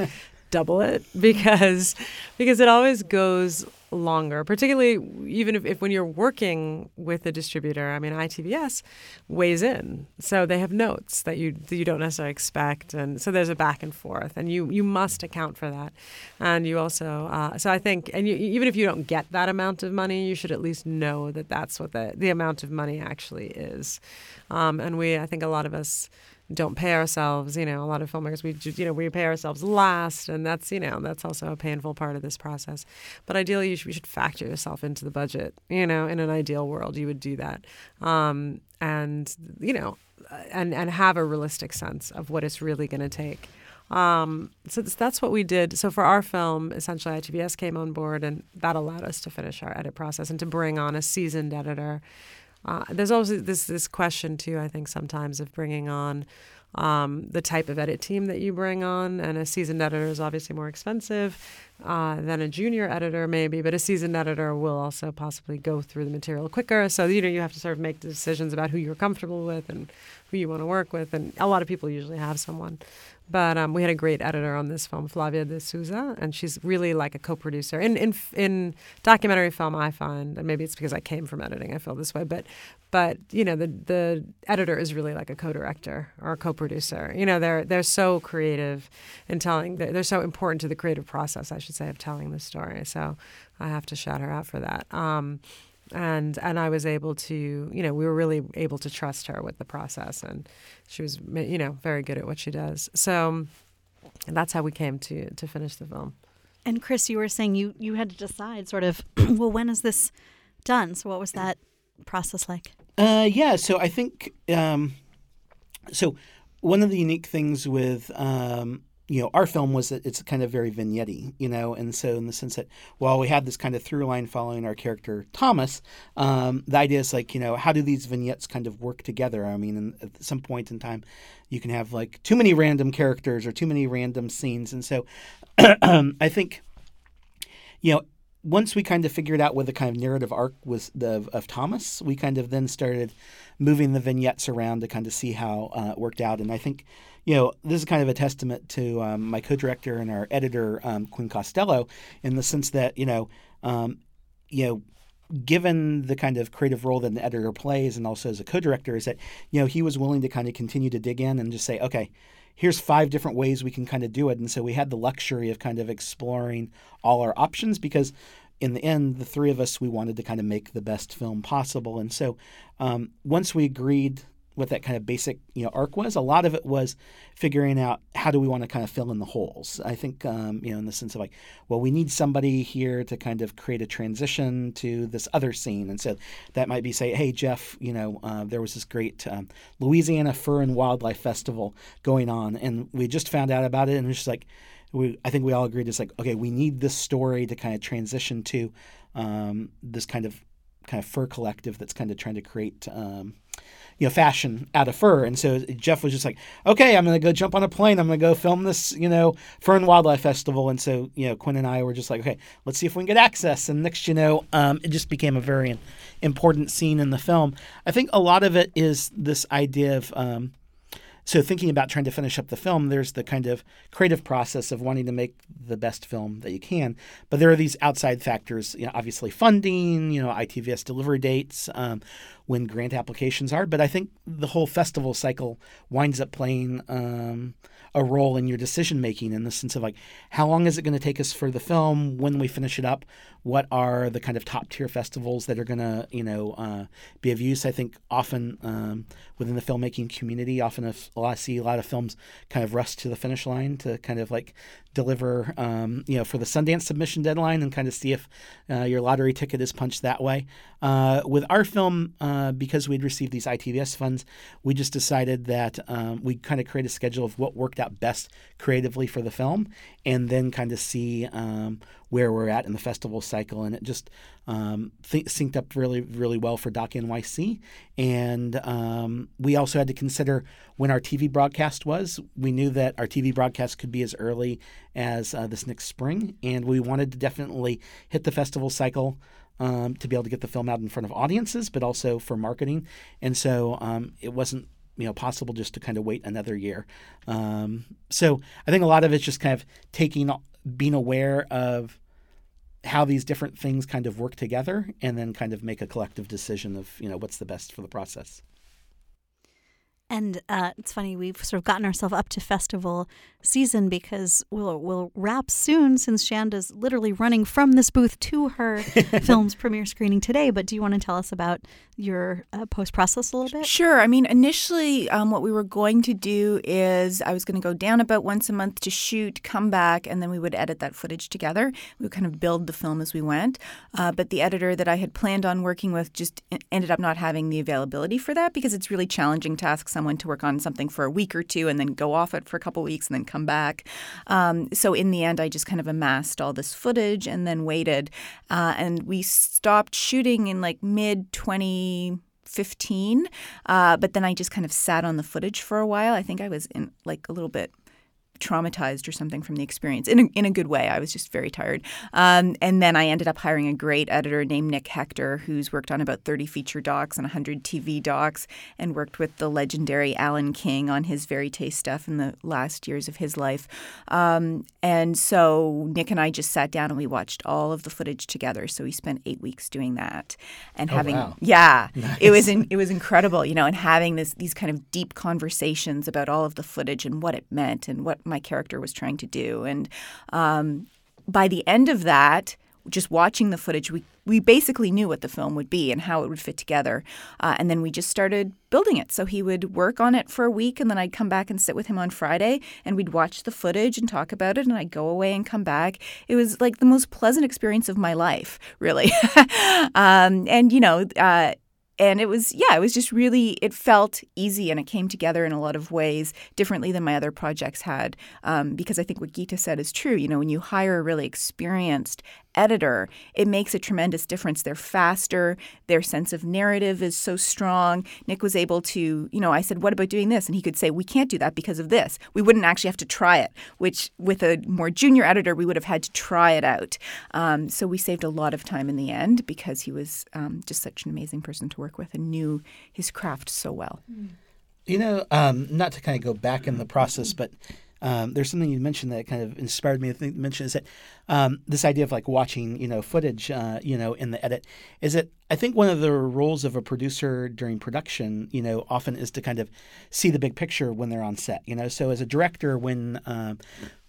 double it (laughs) because because it always goes longer particularly even if, if when you're working with a distributor i mean itvs weighs in. So they have notes that you that you don't necessarily expect. And so there's a back and forth and you you must account for that. And you also uh, so i think and you, even if you don't get that amount of money you should at least know that that's what the, the amount of money actually is. Um, and we i think a lot of us don't pay ourselves. You know, a lot of filmmakers we just, you know we pay ourselves last, and that's you know that's also a painful part of this process. But ideally, you should, you should factor yourself into the budget. You know, in an ideal world, you would do that, um, and you know, and and have a realistic sense of what it's really going to take. Um, so that's what we did. So for our film, essentially, ITVS came on board, and that allowed us to finish our edit process and to bring on a seasoned editor uh, there's also this this question too. I think sometimes of bringing on um, the type of edit team that you bring on, and a seasoned editor is obviously more expensive uh, than a junior editor, maybe. But a seasoned editor will also possibly go through the material quicker. So you know you have to sort of make decisions about who you're comfortable with and who you want to work with. And a lot of people usually have someone but um, we had a great editor on this film, Flavia de Souza, and she's really like a co-producer. In in in documentary film, I find, and maybe it's because I came from editing, I feel this way, but but you know the the editor is really like a co-director or a co-producer. You know they're they're so creative in telling. They're, they're so important to the creative process, I should say, of telling the story. So I have to shout her out for that. Um, and and I was able to, you know, we were really able to trust her with the process, and she was, you know, very good at what she does. So that's how we came to to finish the film. And Chris, you were saying you you had to decide sort of, (clears throat) well, when is this done? So what was that process like? Uh, yeah, so I think um, so. One of the unique things with um, you know, our film was that it's kind of very vignette you know, and so in the sense that while we had this kind of through line following our character Thomas, um, the idea is like, you know, how do these vignettes kind of work together? I mean, at some point in time, you can have like too many random characters or too many random scenes, and so (clears throat) I think, you know, once we kind of figured out what the kind of narrative arc was the, of Thomas, we kind of then started moving the vignettes around to kind of see how uh, it worked out, and I think you know, this is kind of a testament to um, my co-director and our editor, um, Quinn Costello, in the sense that you know, um, you know, given the kind of creative role that an editor plays, and also as a co-director, is that you know he was willing to kind of continue to dig in and just say, okay, here's five different ways we can kind of do it, and so we had the luxury of kind of exploring all our options because in the end, the three of us, we wanted to kind of make the best film possible. And so um, once we agreed what that kind of basic you know arc was. A lot of it was figuring out how do we want to kind of fill in the holes. I think um, you know in the sense of like, well, we need somebody here to kind of create a transition to this other scene, and so that might be say, hey Jeff, you know uh, there was this great um, Louisiana Fur and Wildlife Festival going on, and we just found out about it, and it's just like. We, I think we all agreed it's like okay we need this story to kind of transition to um, this kind of kind of fur collective that's kind of trying to create um, you know fashion out of fur. And so jeff was just like okay i'm gonna go jump on a plane. I'm gonna go film this you know fur and wildlife festival. And so you know quinn and i were just like okay let's see if we can get access. And next you know um, it just became a very important scene in the film. I think a lot of it is this idea of um, so thinking about trying to finish up the film there's the kind of creative process of wanting to make the best film that you can but there are these outside factors you know obviously funding you know itvs delivery dates um, when grant applications are. But I think the whole festival cycle winds up playing um, a role in your decision making in the sense of like how long is it going to take us for the film? When we finish it up? What are the kind of top tier festivals that are going to you know uh, be of use? I think often um, within the filmmaking community often I see a lot of films kind of rush to the finish line to kind of like deliver um, you know for the sundance submission deadline and kind of see if uh, your lottery ticket is punched that way. Uh, with our film uh, because we'd received these itvs funds we just decided that um, we kind of create a schedule of what worked out best creatively for the film and then kind of see um, where we're at in the festival cycle. And it just um, th- synced up really, really well for Doc NYC. And um, we also had to consider when our TV broadcast was. We knew that our TV broadcast could be as early as uh, this next spring. And we wanted to definitely hit the festival cycle. Um, to be able to get the film out in front of audiences, but also for marketing. And so um, it wasn't you know possible just to kind of wait another year. Um, so I think a lot of it's just kind of taking being aware of how these different things kind of work together and then kind of make a collective decision of you know what's the best for the process. And uh, it's funny, we've sort of gotten ourselves up to festival season because we'll, we'll wrap soon since Chanda's literally running from this booth to her (laughs) film's premiere screening today. But do you want to tell us about your uh, post process a little bit? Sure. I mean, initially, um, what we were going to do is I was going to go down about once a month to shoot, come back, and then we would edit that footage together. We would kind of build the film as we went. Uh, but the editor that I had planned on working with just ended up not having the availability for that because it's really challenging to ask someone to work on something for a week or two and then go off it for a couple weeks and then come back. Um, so in the end, I just kind of amassed all this footage and then waited. Uh, and we stopped shooting in like mid 2015. Uh, but then I just kind of sat on the footage for a while. I think I was in like a little bit traumatized or something from the experience in a, in a good way. I was just very tired. Um, and then I ended up hiring a great editor named Nick Hector, who's worked on about 30 feature docs and 100 TV docs and worked with the legendary Allan King on his very taste stuff in the last years of his life. Um, and so Nick and I just sat down and we watched all of the footage together. So we spent eight weeks doing that and oh, having, wow. yeah, (laughs) nice. it was in, it was incredible, you know, and having this these kind of deep conversations about all of the footage and what it meant and what my character was trying to do. And um, by the end of that, just watching the footage, we we basically knew what the film would be and how it would fit together. Uh, and then we just started building it. So he would work on it for a week, and then I'd come back and sit with him on Friday, and we'd watch the footage and talk about it. And I'd go away and come back. It was like the most pleasant experience of my life, really. (laughs) um, and you know. Uh, and it was yeah it was just really it felt easy and it came together in a lot of ways differently than my other projects had um, because i think what Geeta said is true. You know when you hire a really experienced editor it makes a tremendous difference. They're faster their sense of narrative is so strong. Nick was able to you know i said what about doing this? And he could say we can't do that because of this. We wouldn't actually have to try it which with a more junior editor we would have had to try it out. Um, so we saved a lot of time in the end because he was um, just such an amazing person to work with and knew his craft so well. You know, um, not to kind of go back in the process, but um, there's something you mentioned that kind of inspired me to think, mention is that um, this idea of like watching, you know, footage, uh, you know, in the edit is that I think one of the roles of a producer during production, you know, often is to kind of see the big picture when they're on set, you know. So as a director, when um,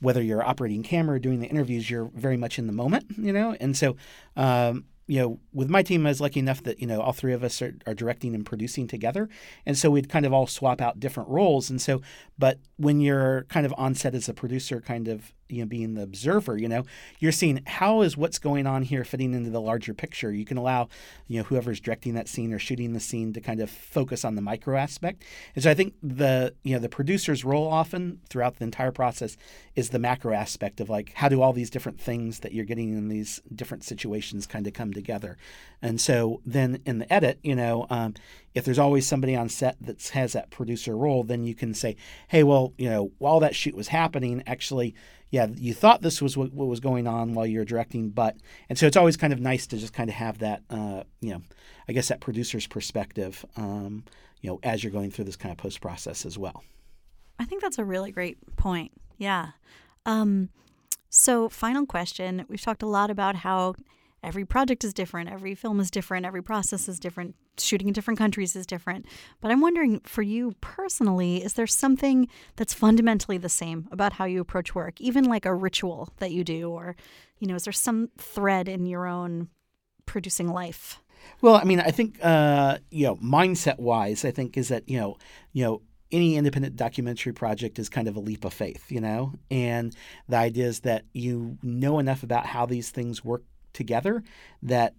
whether you're operating camera or doing the interviews, you're very much in the moment, you know, and so um, you know, with my team, I was lucky enough that you know all three of us are, are, directing and producing together, and so we'd kind of all swap out different roles. And so, but when you're kind of on set as a producer, kind of you know being the observer you know you're seeing how is what's going on here fitting into the larger picture. You can allow you know whoever's directing that scene or shooting the scene to kind of focus on the micro aspect. And so i think the you know the producer's role often throughout the entire process is the macro aspect of like how do all these different things that you're getting in these different situations kind of come together. And so then in the edit you know um, if there's always somebody on set that has that producer role then you can say hey well you know while that shoot was happening actually yeah, you thought this was what, what, was going on while you're directing, but and so it's always kind of nice to just kind of have that, uh, you know, I guess that producer's perspective, um, you know, as you're going through this kind of post process as well. I think that's a really great point. Yeah. Um, so, final question: We've talked a lot about how every project is different, every film is different, every process is different, shooting in different countries is different. But I'm wondering for you personally, is there something that's fundamentally the same about how you approach work, even like a ritual that you do, or, you know, is there some thread in your own producing life? Well, I mean, I think uh, you know, mindset wise, I think is that you know, you know, any independent documentary project is kind of a leap of faith, you know, and the idea is that you know enough about how these things work together that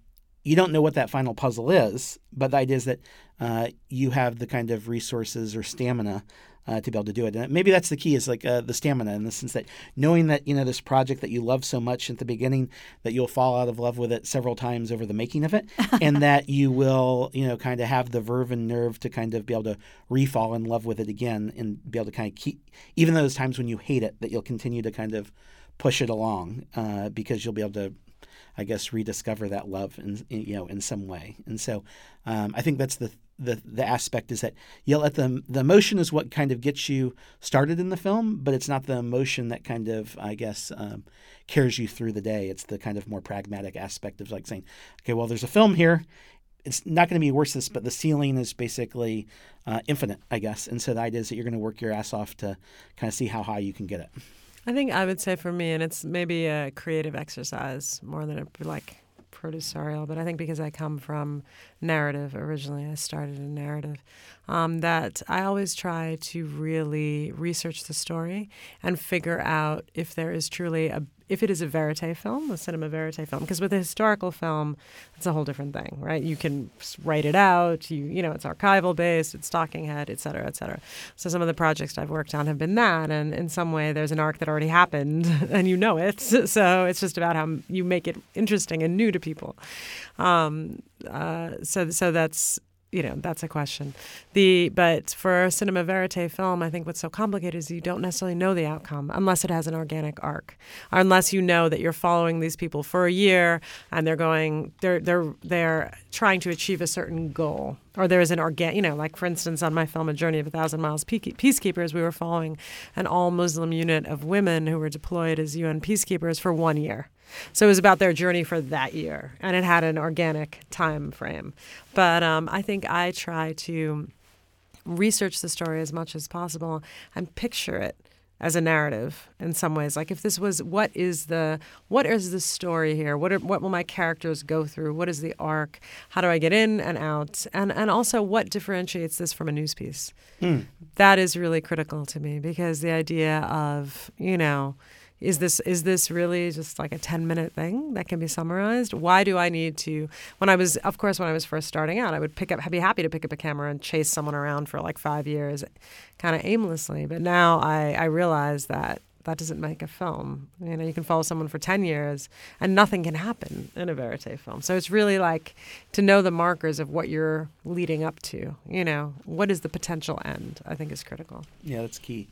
you don't know what that final puzzle is, but the idea is that uh, you have the kind of resources or stamina uh, to be able to do it. And maybe that's the key is like uh, the stamina in the sense that knowing that you know this project that you love so much at the beginning that you'll fall out of love with it several times over the making of it, (laughs) and that you will you know kind of have the verve and nerve to kind of be able to refall in love with it again and be able to kind of keep even those times when you hate it that you'll continue to kind of push it along uh, because you'll be able to I guess rediscover that love in you know in some way. And so um, I think that's the the the aspect is that you let the the emotion is what kind of gets you started in the film, but it's not the emotion that kind of I guess um, carries you through the day. It's the kind of more pragmatic aspect of like saying, okay, well, there's a film here. It's not going to be worse this, but the ceiling is basically uh, infinite, I guess. And so the idea is that you're going to work your ass off to kind of see how high you can get it. I think I would say for me, and it's maybe a creative exercise more than a like producerial, but I think because I come from narrative originally, I started in narrative, um, that I always try to really research the story and figure out if there is truly a if it is a verite film, a cinema verite film, because with a historical film, it's a whole different thing, right? You can write it out, you you know, it's archival based, it's stocking head, et cetera, et cetera. So some of the projects I've worked on have been that, and in some way, there's an arc that already happened, (laughs) and you know it. (laughs) So it's just about how you make it interesting and new to people. Um, uh, so so that's you know that's a question. The but for a cinema verite film i think what's so complicated is you don't necessarily know the outcome unless it has an organic arc. Or unless you know that you're following these people for a year and they're going they're they're they're trying to achieve a certain goal. Or there is an organic you know like for instance on my film a journey of a thousand miles peacekeepers we were following an all muslim unit of women who were deployed as un peacekeepers for one year so it was about their journey for that year, and it had an organic time frame. But um, I think I try to research the story as much as possible and picture it as a narrative in some ways. Like if this was what is the what is the story here? What are, what will my characters go through? What is the arc? How do i get in and out? And and also what differentiates this from a news piece? Mm. that is really critical to me because the idea of you know is this is this really just like a 10 minute thing that can be summarized? Why do i need to when i was of course when i was first starting out i would pick up be happy to pick up a camera and chase someone around for like five years kind of aimlessly. But now i i realize that that doesn't make a film. You know you can follow someone for 10 years and nothing can happen in a verite film. So it's really like to know the markers of what you're leading up to you know what is the potential end i think is critical. Yeah that's key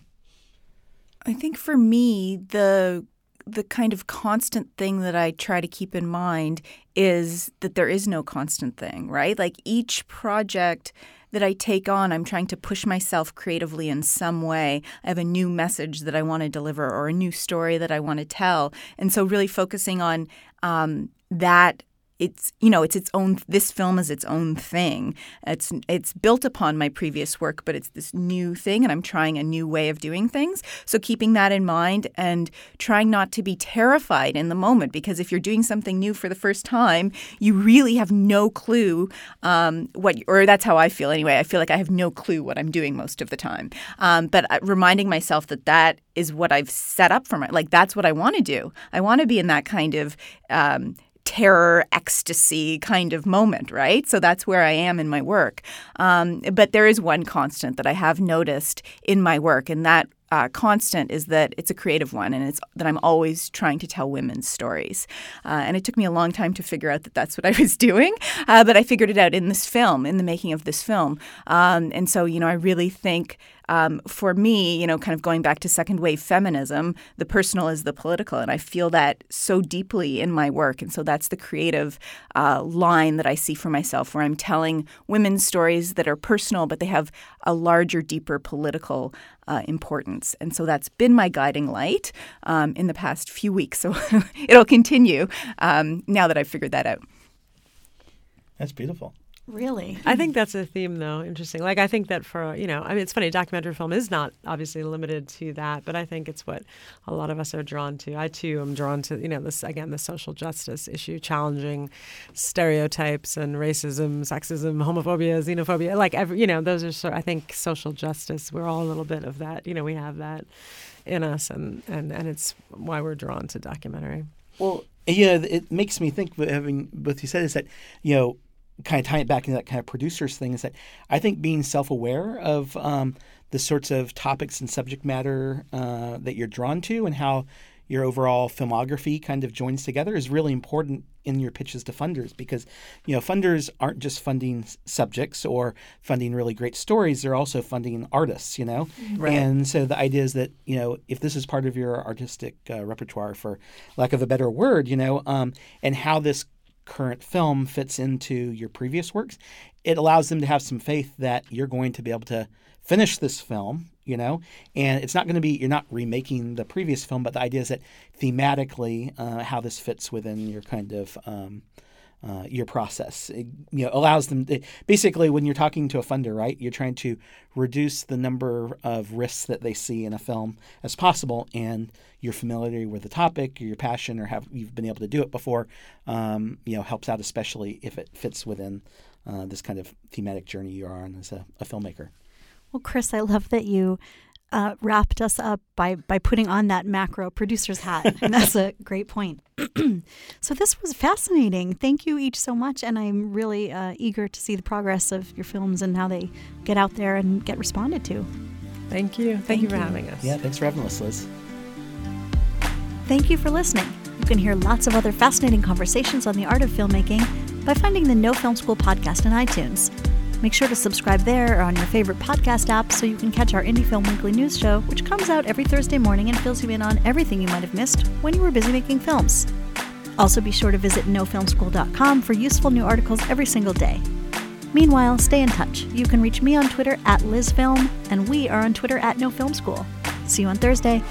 I think for me, the the kind of constant thing that I try to keep in mind is that there is no constant thing, right? Like each project that I take on, I'm trying to push myself creatively in some way. I have a new message that I want to deliver or a new story that I want to tell. And so, really focusing on um, that it's you know it's its own this film is its own thing. It's it's built upon my previous work but it's this new thing and I'm trying a new way of doing things. So keeping that in mind and trying not to be terrified in the moment because if you're doing something new for the first time you really have no clue um, what or that's how I feel anyway. I feel like I have no clue what I'm doing most of the time. Um, but uh, reminding myself that that is what I've set up for my like that's what I want to do. I want to be in that kind of um, terror, ecstasy kind of moment, right? So that's where I am in my work. Um, but there is one constant that I have noticed in my work, and that uh, constant is that it's a creative one, and it's that I'm always trying to tell women's stories. Uh, and it took me a long time to figure out that that's what I was (laughs) doing, uh, but I figured it out in this film, in the making of this film. Um, and so, you know, I really think um, for me, you know, kind of going back to second wave feminism, the personal is the political. And I feel that so deeply in my work. And so that's the creative uh, line that I see for myself, where I'm telling women's stories that are personal, but they have a larger, deeper political uh, importance. And so that's been my guiding light um, in the past few weeks. (laughs) So it'll continue um, now that I've figured that out. That's beautiful. Really? I think that's a theme, though. Interesting. Like, I think that for, you know, I mean, it's funny, documentary film is not obviously limited to that, but I think it's what a lot of us are drawn to. I, too, am drawn to, you know, this, again, the social justice issue, challenging stereotypes and racism, sexism, homophobia, xenophobia. Like, every, you know, those are, sort I think, social justice. We're all a little bit of that. You know, we have that in us, and, and, and it's why we're drawn to documentary. Well, yeah, it makes me think. Having what you said is that you know kind of tie it back into that kind of producers thing is that I think being self aware of um, the sorts of topics and subject matter uh, that you're drawn to and how your overall filmography kind of joins together is really important in your pitches to funders because you know funders aren't just funding subjects or funding really great stories they're also funding artists you know right. and so the idea is that you know if this is part of your artistic uh, repertoire for lack of a better word you know um, and how this current film fits into your previous works, it allows them to have some faith that you're going to be able to finish this film, you know, and it's not going to be, you're not remaking the previous film, but the idea is that thematically, uh, how this fits within your kind of, um, uh, your process. It, you know, allows them to, basically when you're talking to a funder, right? You're trying to reduce the number of risks that they see in a film as possible, and your familiarity with the topic, or your passion, or have you've been able to do it before, um, you know, helps out especially if it fits within uh, this kind of thematic journey you're on as a, a filmmaker. Well, Chris, I love that you uh, wrapped us up by by putting on that macro producer's hat, and that's a (laughs) great point. (clears throat) so this was fascinating. Thank you each so much, and I'm really uh, eager to see the progress of your films and how they get out there and get responded to. Thank you. Thank, Thank you for you. having us. Yeah, thanks for having us, Liz. Thank you for listening. You can hear lots of other fascinating conversations on the art of filmmaking by finding the No Film School podcast on iTunes. Make sure to subscribe there or on your favorite podcast app so you can catch our Indie Film Weekly news show, which comes out every Thursday morning and fills you in on everything you might have missed when you were busy making films. Also, be sure to visit nofilmschool.com for useful new articles every single day. Meanwhile, stay in touch. You can reach me on Twitter at LizFilm, and we are on Twitter at NoFilmSchool. See you on Thursday.